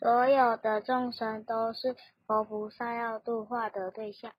所有的众生都是佛菩萨要度化的对象。